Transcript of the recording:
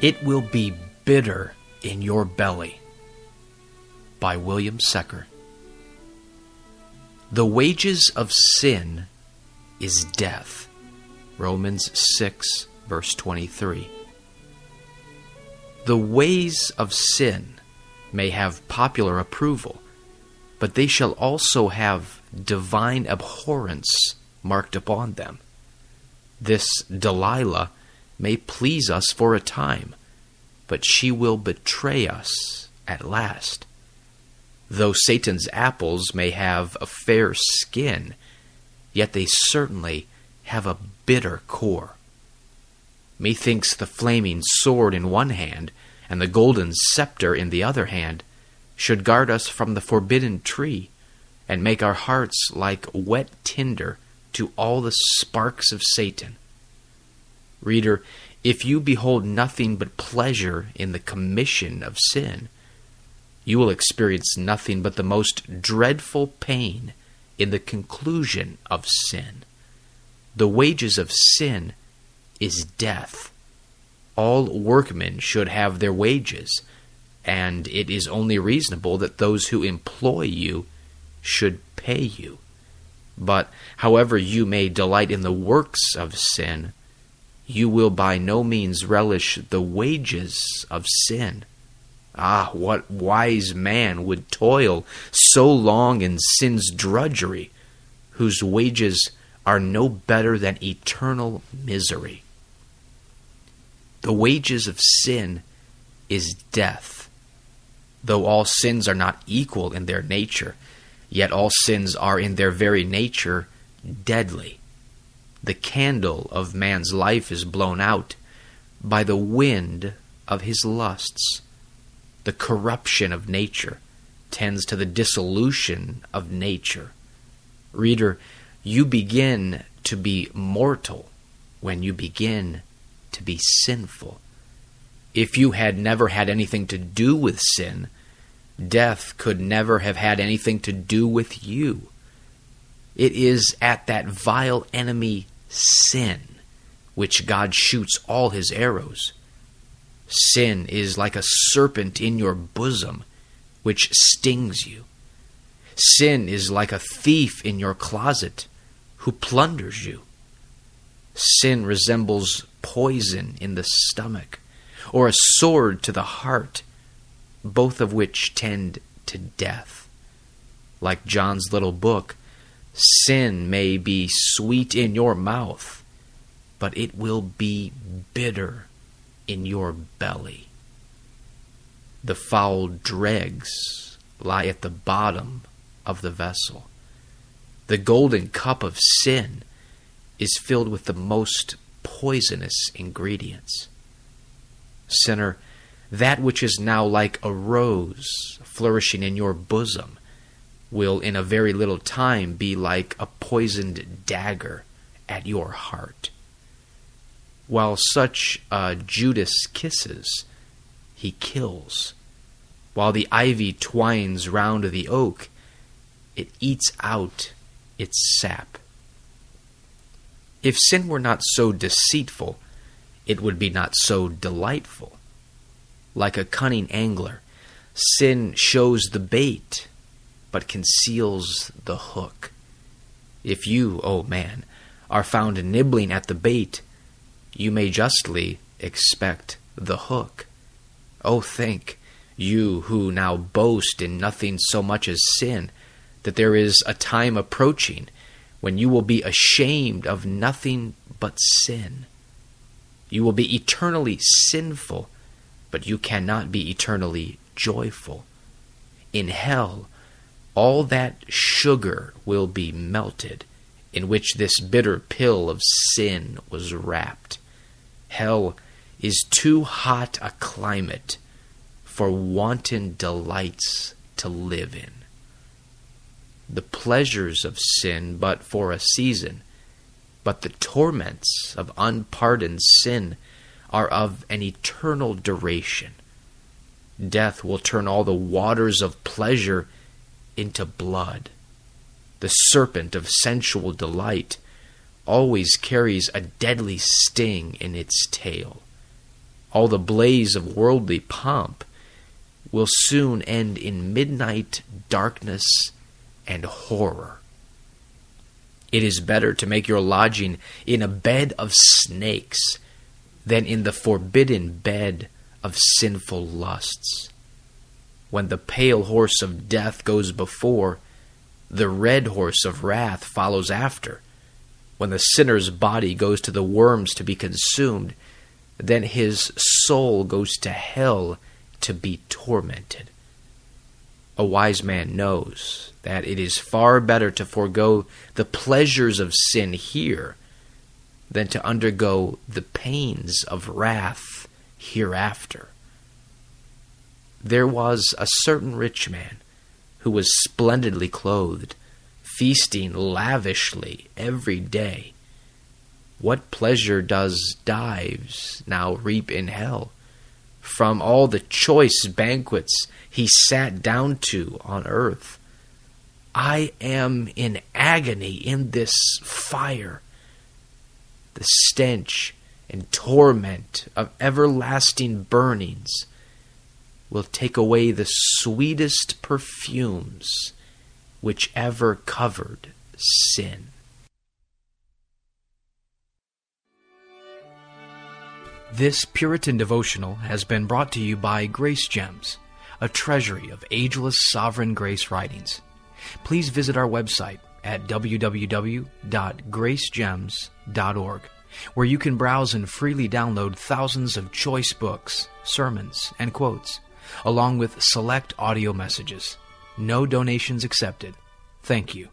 It will be bitter in your belly. By William Secker. The wages of sin is death. Romans 6, verse 23. The ways of sin may have popular approval, but they shall also have divine abhorrence marked upon them. This Delilah may please us for a time, but she will betray us at last. Though Satan's apples may have a fair skin, yet they certainly have a bitter core. Methinks the flaming sword in one hand and the golden scepter in the other hand should guard us from the forbidden tree and make our hearts like wet tinder to all the sparks of Satan. Reader, if you behold nothing but pleasure in the commission of sin, you will experience nothing but the most dreadful pain in the conclusion of sin. The wages of sin is death. All workmen should have their wages, and it is only reasonable that those who employ you should pay you. But however you may delight in the works of sin, you will by no means relish the wages of sin. Ah, what wise man would toil so long in sin's drudgery, whose wages are no better than eternal misery? The wages of sin is death. Though all sins are not equal in their nature, yet all sins are in their very nature deadly. The candle of man's life is blown out by the wind of his lusts. The corruption of nature tends to the dissolution of nature. Reader, you begin to be mortal when you begin to be sinful. If you had never had anything to do with sin, death could never have had anything to do with you. It is at that vile enemy, sin, which God shoots all his arrows. Sin is like a serpent in your bosom, which stings you. Sin is like a thief in your closet, who plunders you. Sin resembles poison in the stomach, or a sword to the heart both of which tend to death. Like John's little book, sin may be sweet in your mouth, but it will be bitter in your belly. The foul dregs lie at the bottom of the vessel. The golden cup of sin is filled with the most poisonous ingredients. Sinner, that which is now like a rose flourishing in your bosom will in a very little time be like a poisoned dagger at your heart. While such uh, Judas kisses, he kills. While the ivy twines round the oak, it eats out its sap. If sin were not so deceitful, it would be not so delightful like a cunning angler. Sin shows the bait, but conceals the hook. If you, O oh man, are found nibbling at the bait, you may justly expect the hook. Oh, think, you who now boast in nothing so much as sin, that there is a time approaching when you will be ashamed of nothing but sin. You will be eternally sinful but you cannot be eternally joyful. In hell, all that sugar will be melted in which this bitter pill of sin was wrapped. Hell is too hot a climate for wanton delights to live in. The pleasures of sin but for a season, but the torments of unpardoned sin are of an eternal duration. Death will turn all the waters of pleasure into blood. The serpent of sensual delight always carries a deadly sting in its tail. all the blaze of worldly pomp, will soon end in midnight darkness and horror. It is better to make your lodging in a bed of snakes than in the forbidden bed of sinful lusts. When the pale horse of death goes before, the red horse of wrath follows after. When the sinner's body goes to the worms to be consumed, then his soul goes to hell to be tormented. A wise man knows that it is far better to forego the pleasures of sin here than to undergo the pains of wrath hereafter. There was a certain rich man who was splendidly clothed, feasting lavishly every day. What pleasure does Dives now reap in hell from all the choice banquets he sat down to on earth? I am in agony in this fire. The stench and torment of everlasting burnings will take away the sweetest perfumes which ever covered sin. This Puritan devotional has been brought to you by Grace Gems, a treasury of ageless sovereign grace writings. Please visit our website at www.gracegems.org, where you can browse and freely download thousands of choice books, sermons, and quotes, along with select audio messages. No donations accepted. Thank you.